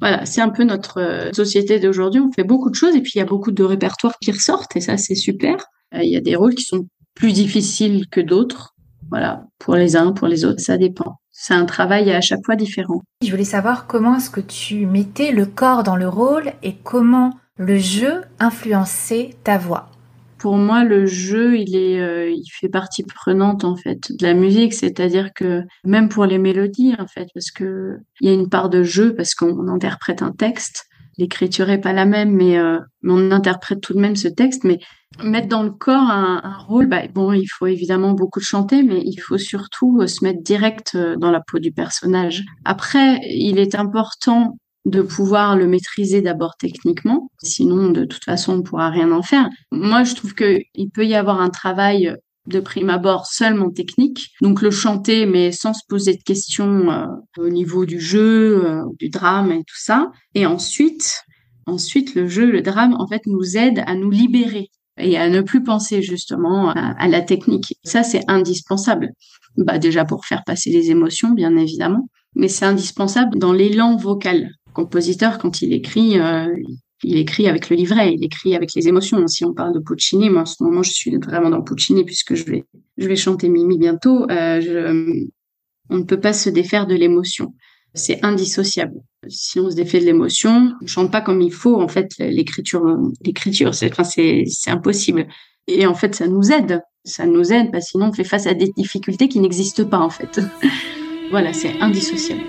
C: voilà, c'est un peu notre euh, société d'aujourd'hui. On fait beaucoup de choses et puis il y a beaucoup de répertoires qui ressortent et ça, c'est super. Euh, il y a des rôles qui sont plus difficiles que d'autres. Voilà, pour les uns, pour les autres, ça dépend. C'est un travail à chaque fois différent.
A: Je voulais savoir comment est-ce que tu mettais le corps dans le rôle et comment le jeu influençait ta voix
C: pour moi, le jeu, il est, euh, il fait partie prenante en fait de la musique. C'est-à-dire que même pour les mélodies, en fait, parce que il y a une part de jeu parce qu'on interprète un texte. L'écriture est pas la même, mais, euh, on interprète tout de même ce texte. Mais mettre dans le corps un, rôle, bah, bon, il faut évidemment beaucoup chanter, mais il faut surtout se mettre direct euh, dans la peau du personnage. Après, il est important de pouvoir le maîtriser d'abord techniquement, sinon de toute façon on ne pourra rien en faire. Moi je trouve qu'il peut y avoir un travail de prime abord seulement technique, donc le chanter mais sans se poser de questions euh, au niveau du jeu, euh, du drame et tout ça. Et ensuite, ensuite le jeu, le drame en fait nous aide à nous libérer
D: et à ne plus penser justement à, la technique. Ça, c'est indispensable. Bah, déjà pour faire passer les émotions, bien évidemment, mais c'est indispensable dans l'élan vocal. Compositeur, quand il écrit, euh, il écrit avec le livret, il écrit avec les émotions. Si on parle de Puccini, moi en ce moment je suis vraiment dans Puccini puisque je vais je vais chanter Mimi bientôt. Euh, on ne peut pas se défaire de l'émotion. C'est indissociable. Si on se défait de l'émotion, on chante pas comme il faut. En fait, l'écriture, l'écriture, c'est, enfin, c'est, c'est impossible. Et en fait, ça nous aide. Ça nous aide parce que sinon on fait face à des difficultés qui n'existent pas en fait. [laughs] voilà, c'est indissociable.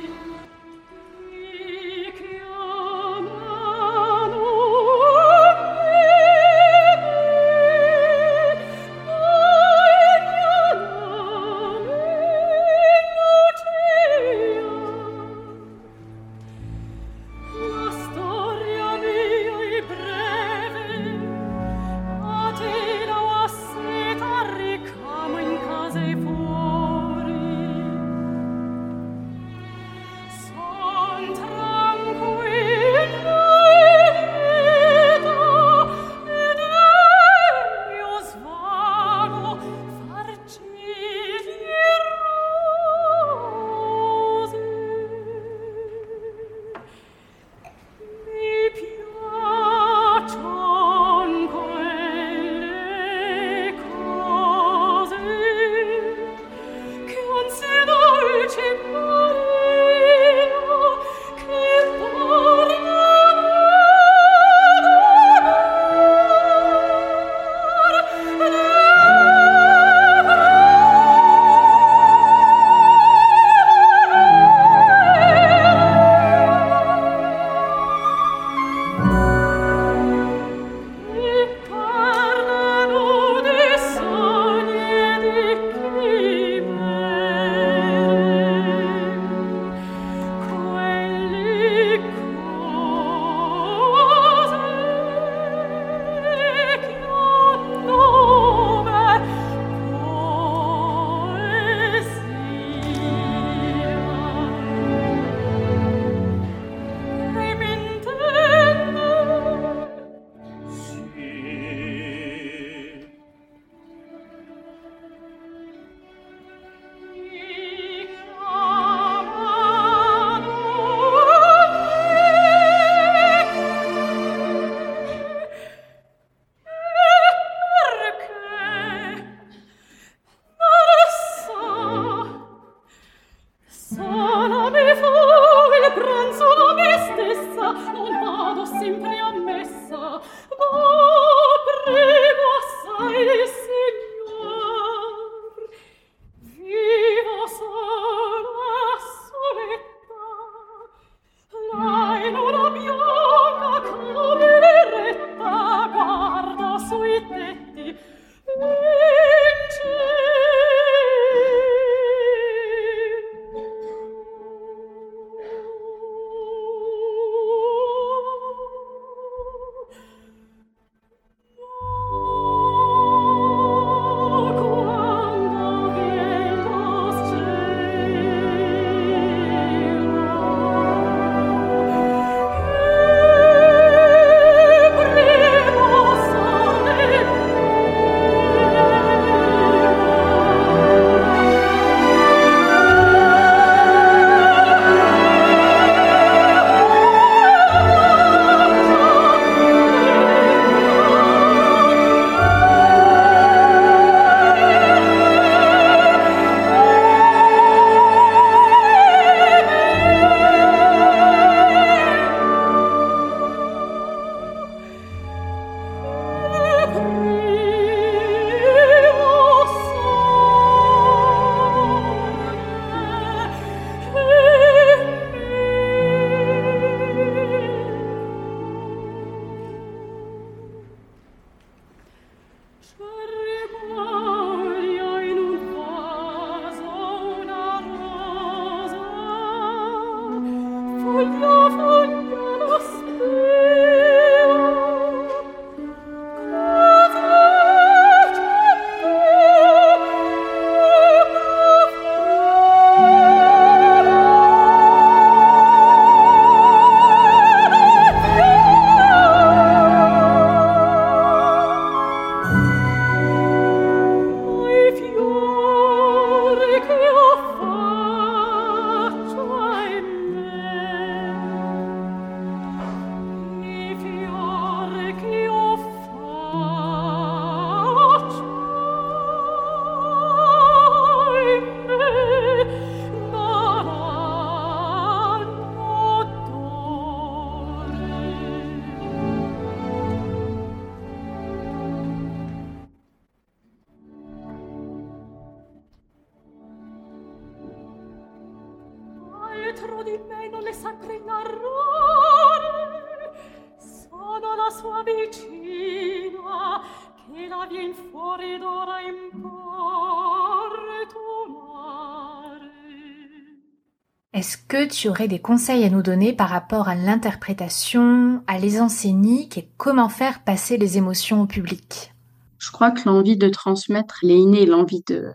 A: Tu aurais des conseils à nous donner par rapport à l'interprétation, à l'aisance scénique et comment faire passer les émotions au public
C: Je crois que l'envie de transmettre, elle est l'envie de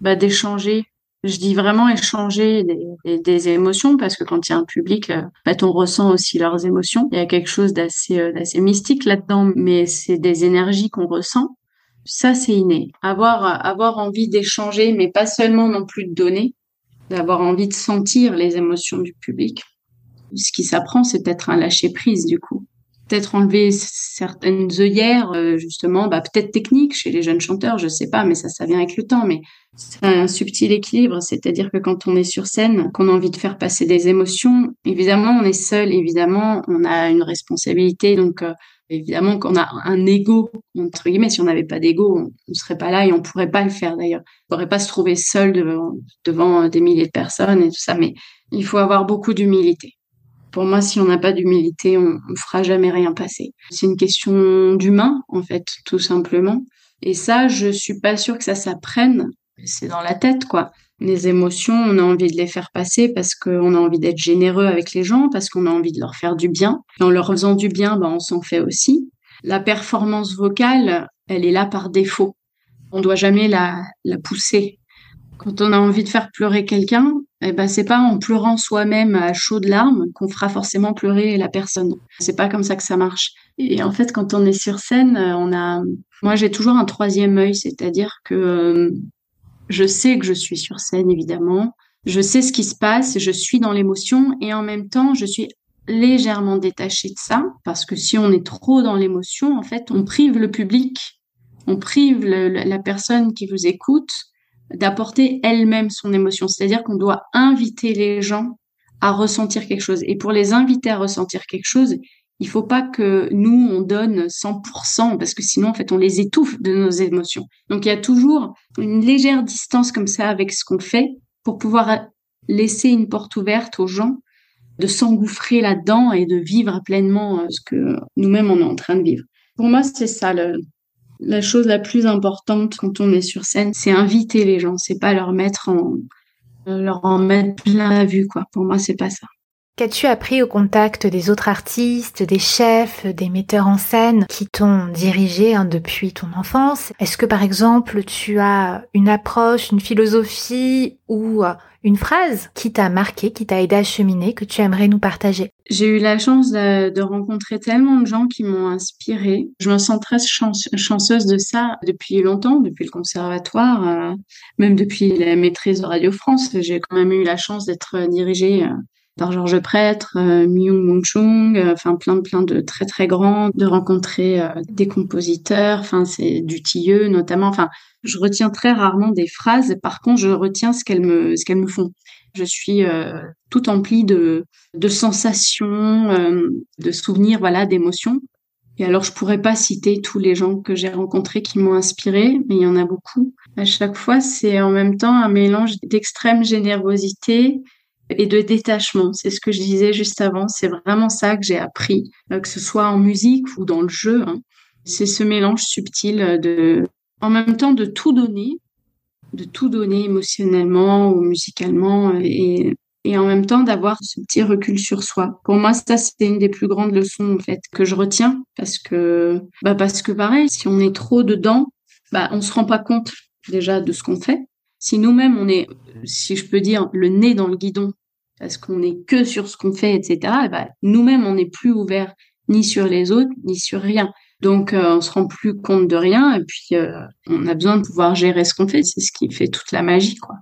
C: bah, d'échanger. Je dis vraiment échanger des, émotions parce que quand il y a un public, euh, bah, on ressent aussi leurs émotions. Il y a quelque chose d'assez euh, d'assez mystique là-dedans, mais c'est des énergies qu'on ressent. Ça, c'est inné. Avoir envie d'échanger, mais pas seulement non plus de donner d'avoir envie de sentir les émotions du public. Ce qui s'apprend, c'est peut-être un lâcher prise du coup. Peut-être enlever certaines œillères, euh, justement, bah, peut-être techniques chez les jeunes chanteurs, je sais pas, mais ça, ça vient avec le temps. Mais c'est un subtil équilibre, c'est-à-dire que quand on est sur scène, qu'on a envie de faire passer des émotions, évidemment, on est seul, évidemment, on a une responsabilité, donc euh, Évidemment qu'on a un ego, entre guillemets, si on n'avait pas d'ego, on ne serait pas là et on pourrait pas le faire d'ailleurs. On pourrait pas se trouver seul devant, devant des milliers de personnes et tout ça, mais il faut avoir beaucoup d'humilité. Pour moi, si on n'a pas d'humilité, on, ne fera jamais rien passer. C'est une question d'humain, en fait, tout simplement. Et ça, je suis pas sûre que ça s'apprenne. C'est dans la tête, quoi les émotions, on a envie de les faire passer parce qu'on a envie d'être généreux avec les gens, parce qu'on a envie de leur faire du bien. Et en leur faisant du bien, ben, on s'en fait aussi. La performance vocale, elle est là par défaut. On doit jamais la, la pousser. Quand on a envie de faire pleurer quelqu'un, eh ben c'est pas en pleurant soi-même à chaudes larmes qu'on fera forcément pleurer la personne. C'est pas comme ça que ça marche. Et en fait, quand on est sur scène, on a, moi j'ai toujours un troisième œil, c'est-à-dire que euh, je sais que je suis sur scène, évidemment. Je sais ce qui se passe, je suis dans l'émotion et en même temps, je suis légèrement détachée de ça parce que si on est trop dans l'émotion, en fait, on prive le public, on prive la personne qui vous écoute d'apporter elle-même son émotion. C'est-à-dire qu'on doit inviter les gens à ressentir quelque chose. Et pour les inviter à ressentir quelque chose, il faut pas que nous on donne 100% parce que sinon en fait on les étouffe de nos émotions. Donc il y a toujours une légère distance comme ça avec ce qu'on fait pour pouvoir laisser une porte ouverte aux gens de s'engouffrer là-dedans et de vivre pleinement euh, ce que nous-mêmes on est en train de vivre. Pour moi, c'est ça la chose la plus importante quand on est sur scène, c'est inviter les gens, c'est pas leur mettre en leur en mettre plein la vue quoi. Pour moi, c'est pas ça.
A: Qu'as-tu appris au contact des autres artistes, des chefs, des metteurs en scène qui t'ont dirigé hein, depuis ton enfance? Est-ce que par exemple tu as une approche, une philosophie ou euh, une phrase qui t'a marqué, qui t'a aidé à cheminer, que tu aimerais nous partager?
C: J'ai eu la chance de, rencontrer tellement de gens qui m'ont inspirée. Je me sens très chanceuse de ça depuis longtemps, depuis le conservatoire, euh, même depuis la maîtrise de Radio France. J'ai quand même eu la chance d'être dirigée euh, par Georges Prêtre, euh, Myung Moon Chung, euh, enfin plein plein de très très grands, de rencontrer euh, des compositeurs, enfin c'est du Tilleux notamment. Enfin, je retiens très rarement des phrases. Par contre, je retiens ce qu'elles me ce qu'elles me font. Je suis tout emplie de de sensations, de souvenirs, voilà, d'émotions. Et alors, je pourrais pas citer tous les gens que j'ai rencontrés qui m'ont inspiré, mais il y en a beaucoup. À chaque fois, c'est en même temps un mélange d'extrême générosité, et de détachement. C'est ce que je disais juste avant. C'est vraiment ça que j'ai appris, euh, que ce soit en musique ou dans le jeu. Hein. C'est ce mélange subtil de, en même temps, de tout donner, de tout donner émotionnellement ou musicalement et, et en même temps d'avoir ce petit recul sur soi. Pour moi, ça, c'est une des plus grandes leçons, en fait, que je retiens parce que, bah, parce que pareil, si on est trop dedans, bah, on se rend pas compte déjà de ce qu'on fait. Si nous-mêmes, on est, si je peux dire, le nez dans le guidon parce qu'on n'est que sur ce qu'on fait, etc. Et ben, nous-mêmes, on n'est plus ouvert ni sur les autres, ni sur rien. Donc, euh, on se rend plus compte de rien, et puis euh, on a besoin de pouvoir gérer ce qu'on fait. C'est ce qui fait toute la magie, quoi.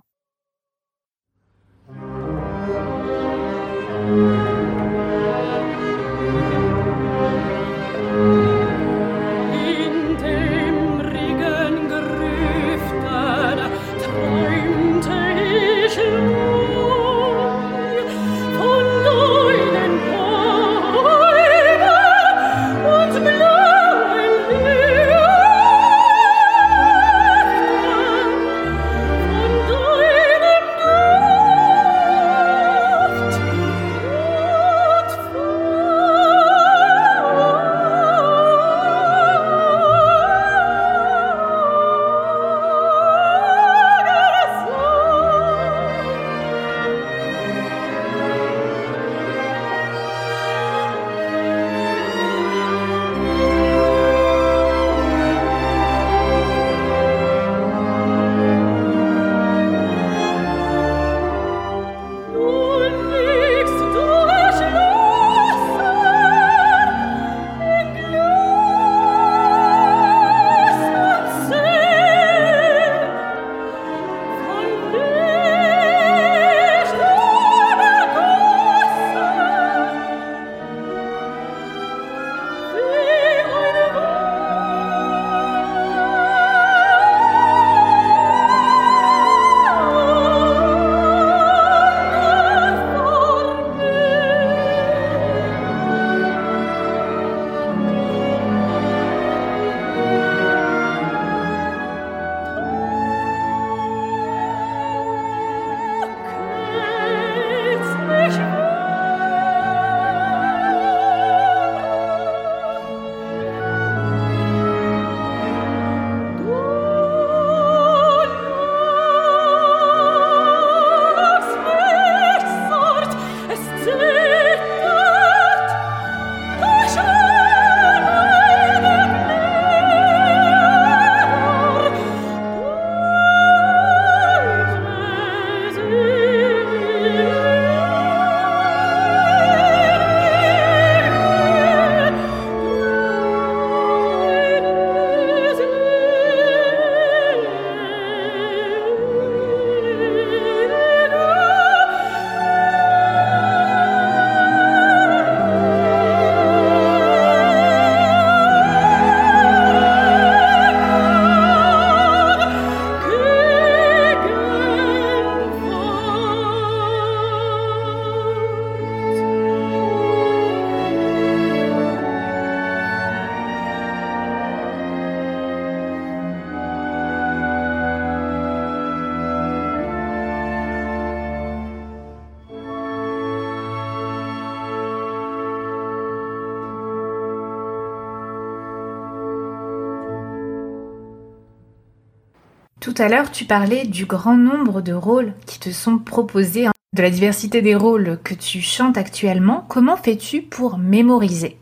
A: À l'heure, tu parlais du grand nombre de rôles qui te sont proposés, hein, de la diversité des rôles que tu chantes actuellement. Comment fais-tu pour mémoriser?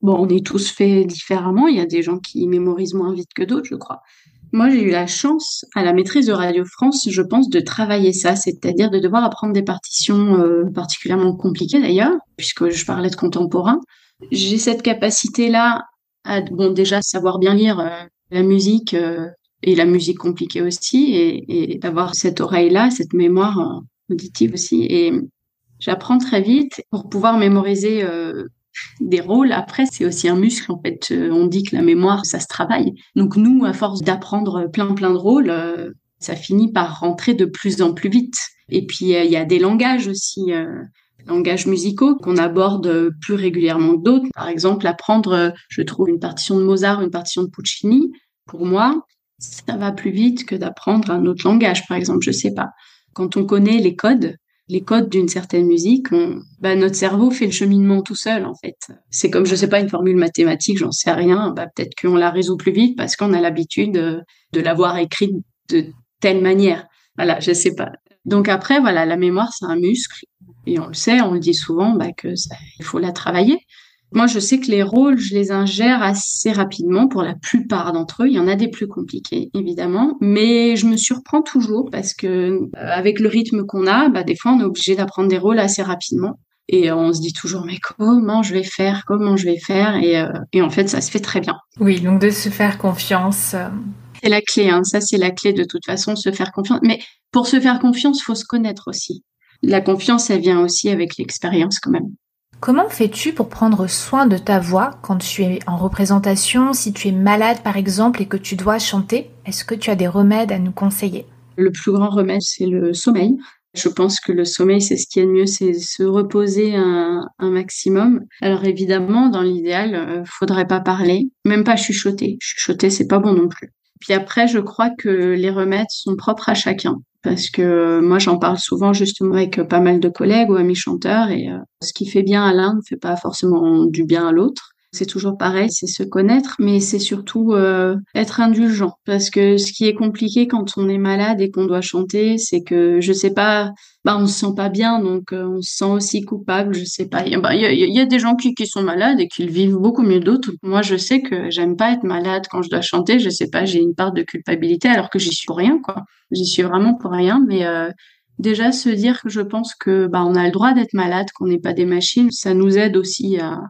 C: Bon, on est tous faits différemment. Il y a des gens qui mémorisent moins vite que d'autres, je crois. Moi, j'ai eu la chance, à la maîtrise de Radio France, je pense, de travailler ça, c'est-à-dire de devoir apprendre des partitions euh, particulièrement compliquées d'ailleurs, puisque je parlais de contemporain. J'ai cette capacité-là à, bon, déjà savoir bien lire euh, la musique euh, et la musique compliquée aussi, et, d'avoir cette oreille-là, cette mémoire euh, auditive aussi. Et j'apprends très vite pour pouvoir mémoriser euh, des rôles. Après, c'est aussi un muscle en fait. Euh, on dit que la mémoire, ça se travaille. Donc nous, à force d'apprendre plein plein de rôles, ça finit par rentrer de plus en plus vite. Et puis il y a des langages aussi langages musicaux qu'on aborde plus régulièrement que d'autres. Par exemple, apprendre, je trouve, une partition de Mozart, une partition de Puccini, pour moi, ça va plus vite que d'apprendre un autre langage, par exemple, je sais pas. Quand on connaît les codes, les codes d'une certaine musique, bah, notre cerveau fait le cheminement tout seul, en fait. C'est comme, je sais pas, une formule mathématique, j'en sais rien, bah, peut-être qu'on la résout plus vite parce qu'on a l'habitude de, de l'avoir écrite de telle manière. Voilà, je sais pas. Donc après, voilà, la mémoire, c'est un muscle. Et on le sait, on le dit souvent, bah, que il faut la travailler. Moi, je sais que les rôles, je les ingère assez rapidement pour la plupart d'entre eux. Il y en a des plus compliqués, évidemment, mais je me surprends toujours parce que euh, avec le rythme qu'on a, bah, des fois, on est obligé d'apprendre des rôles assez rapidement. Et on se dit toujours, mais comment je vais faire? Comment je vais faire? Et, euh, et en fait, ça se fait très bien.
A: Oui, donc de se faire confiance. Euh.
C: C'est la clé, hein. ça c'est la clé de toute façon, se faire confiance. Mais pour se faire confiance, faut se connaître aussi. La confiance, elle vient aussi avec l'expérience quand même.
A: Comment fais-tu pour prendre soin de ta voix quand tu es en représentation, si tu es malade par exemple et que tu dois chanter? Est-ce que tu as des remèdes à nous conseiller?
C: Le plus grand remède, c'est le sommeil. Je pense que le sommeil, c'est ce qui est le mieux, c'est se reposer un, un, maximum. Alors évidemment, dans l'idéal, euh, faudrait pas parler, même pas chuchoter. Chuchoter, c'est pas bon non plus. Puis après, je crois que les remèdes sont propres à chacun parce que moi j'en parle souvent justement avec pas mal de collègues ou amis chanteurs et euh, ce qui fait bien à l'un ne fait pas forcément du bien à l'autre. C'est toujours pareil, c'est se connaître, mais c'est surtout euh, être indulgent. Parce que ce qui est compliqué quand on est malade et qu'on doit chanter, c'est que je sais pas, bah on se sent pas bien, donc euh, on se sent aussi coupable. Je sais pas. Il y, bah, y, y, a des gens qui, qui sont malades et qui le vivent beaucoup mieux d'autres. Moi, je sais que j'aime pas être malade quand je dois chanter. Je sais pas, j'ai une part de culpabilité alors que j'y suis pour rien, quoi. J'y suis vraiment pour rien, mais euh, déjà se dire que je pense que bah on a le droit d'être malade, qu'on n'est pas des machines, ça nous aide aussi à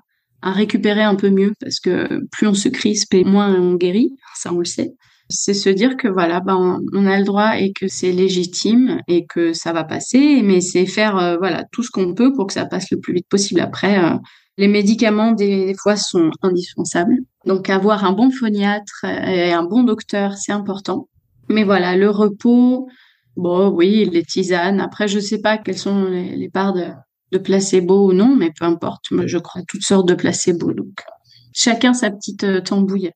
C: à récupérer un peu mieux parce que plus on se crispe et moins on guérit, ça on le sait. C'est se dire que voilà, bah on, a le droit et que c'est légitime et que ça va passer, mais c'est faire euh, voilà tout ce qu'on peut pour que ça passe le plus vite possible. Après, euh, les médicaments des, fois sont indispensables, donc avoir un bon phoniatre et un bon docteur, c'est important. Mais voilà, le repos, bon oui, les tisanes. Après, je sais pas quelles sont les, les parts de de placebo ou non, mais peu importe. je crois toutes sortes de placebo. Donc, chacun sa petite euh, tambouille.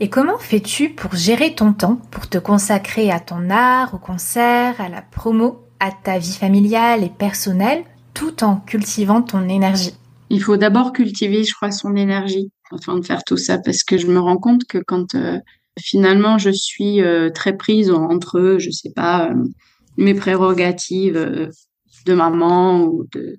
A: Et comment fais-tu pour gérer ton temps, pour te consacrer à ton art, au concert, à la promo, à ta vie familiale et personnelle, tout en cultivant ton énergie?
C: Il faut d'abord cultiver, je crois, son énergie afin de faire tout ça, parce que je me rends compte que quand euh, finalement je suis euh, très prise entre, je sais pas, mes prérogatives de maman ou de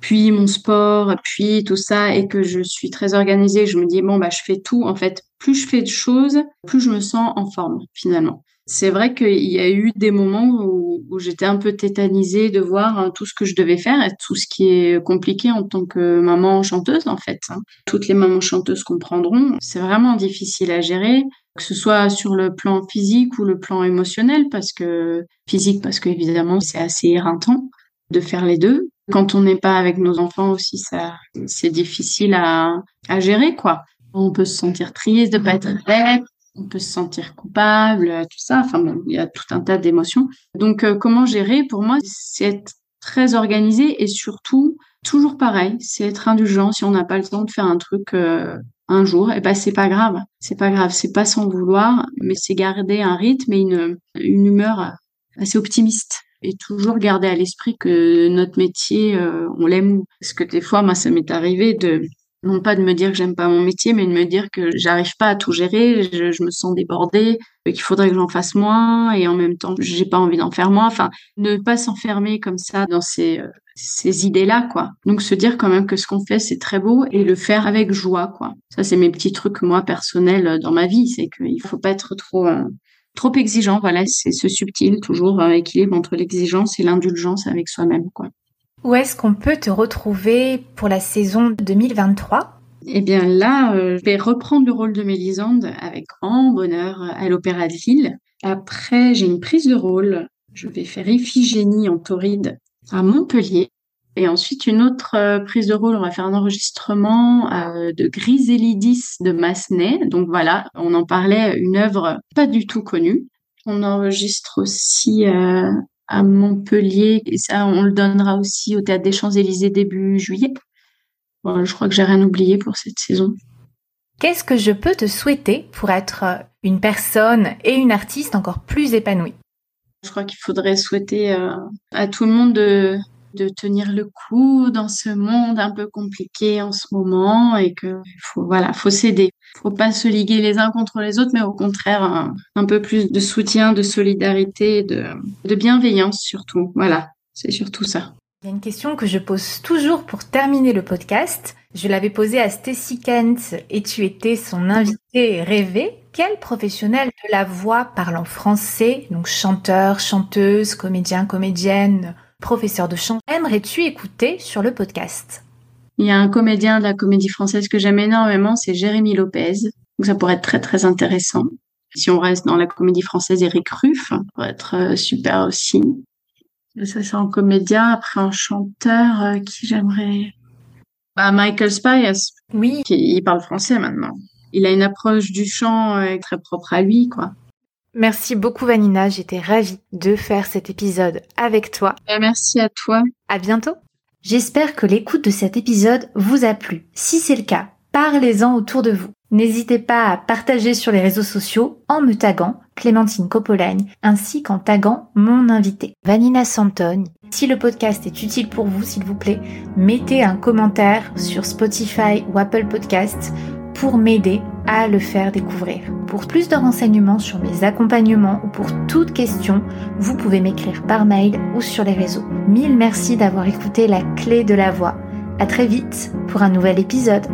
C: puis mon sport, puis tout ça, et que je suis très organisée, je me dis bon bah je fais tout. En fait, plus je fais de choses, plus je me sens en forme finalement. C'est vrai qu'il y a eu des moments où, j'étais un peu tétanisée de voir hein, tout ce que je devais faire et tout ce qui est compliqué en tant que maman chanteuse en fait. Hein. Toutes les mamans chanteuses comprendront. C'est vraiment difficile à gérer que ce soit sur le plan physique ou le plan émotionnel, parce que physique, parce que évidemment c'est assez éreintant de faire les deux. Quand on n'est pas avec nos enfants aussi, ça, c'est difficile à, à gérer, quoi. On peut se sentir triste de pas être [laughs] avec, on peut se sentir coupable, tout ça. Enfin bon, il y a tout un tas d'émotions. Donc, euh, comment gérer? Pour moi, c'est être très organisé et surtout toujours pareil, c'est être indulgent. Si on n'a pas le temps de faire un truc euh, un jour, et eh ben c'est pas grave. C'est pas grave, c'est pas sans vouloir, mais c'est garder un rythme et une, une humeur assez optimiste et toujours garder à l'esprit que notre métier, euh, on l'aime. Parce que des fois, moi, ça m'est arrivé de non pas de me dire que j'aime pas mon métier, mais de me dire que j'arrive pas à tout gérer, je, me sens débordée, qu'il faudrait que j'en fasse moins, et en même temps, j'ai pas envie d'en faire moins. Enfin, ne pas s'enfermer comme ça dans ces, euh, ces idées-là, quoi. Donc se dire quand même que ce qu'on fait, c'est très beau, et le faire avec joie, quoi. Ça, c'est mes petits trucs, moi, personnels euh, dans ma vie, c'est qu'il faut pas être trop... Euh, trop exigeant, voilà, c'est ce subtil, toujours équilibre entre l'exigence et l'indulgence avec soi-même, quoi.
A: Où est-ce qu'on peut te retrouver pour la saison 2023
C: Eh bien là, euh, je vais reprendre le rôle de Mélisande avec grand bonheur à l'Opéra de Lille. Après, j'ai une prise de rôle. Je vais faire Iphigénie en Tauride à Montpellier. Et ensuite, une autre euh, prise de rôle, on va faire un enregistrement euh, de Griselidis de Massenet. Donc voilà, on en parlait, une œuvre pas du tout connue. On enregistre aussi à Montpellier. Et ça, on le donnera aussi au Théâtre des Champs-Élysées début juillet. je crois que j'ai rien oublié pour cette saison.
A: Qu'est-ce que je peux te souhaiter pour être une personne et une artiste encore plus épanouie?
C: Je crois qu'il faudrait souhaiter euh, à tout le monde de, de tenir le coup dans ce monde un peu compliqué en ce moment et que faut voilà faut s'aider faut pas se liguer les uns contre les autres mais au contraire un, peu plus de soutien de solidarité de, de bienveillance surtout voilà c'est surtout ça
A: il y a une question que je pose toujours pour terminer le podcast. Je l'avais posée à Stacy Kent et tu étais son invité rêvé. Quel professionnel de la voix parlant français, donc chanteur, chanteuse, comédien, comédienne, professeur de chant, aimerais-tu écouter sur le podcast?
C: Il y a un comédien de la comédie française que j'aime énormément, c'est Jérémy Lopez. Donc ça pourrait être très très intéressant. Si on reste dans la comédie française, Eric Ruff pourrait être euh, super aussi. Ça c'est un comédien. Après un chanteur euh, qui j'aimerais. Bah, Michael Spires.
A: Oui.
C: Qui, il parle français maintenant. Il a une approche du chant euh, très propre à lui, quoi.
A: Merci beaucoup Vanina, j'étais ravie de faire cet épisode avec toi.
C: Bah, merci à toi.
A: À bientôt. J'espère que l'écoute de cet épisode vous a plu. Si c'est le cas, parlez-en autour de vous. N'hésitez pas à partager sur les réseaux sociaux en me taguant Clémentine Copolagne ainsi qu'en taguant mon invité Vanina Santone. Si le podcast est utile pour vous, s'il vous plaît, mettez un commentaire sur Spotify ou Apple Podcast pour m'aider à le faire découvrir. Pour plus de renseignements sur mes accompagnements ou pour toute question, vous pouvez m'écrire par mail ou sur les réseaux. Mille merci d'avoir écouté la clé de la voix. À très vite pour un nouvel épisode.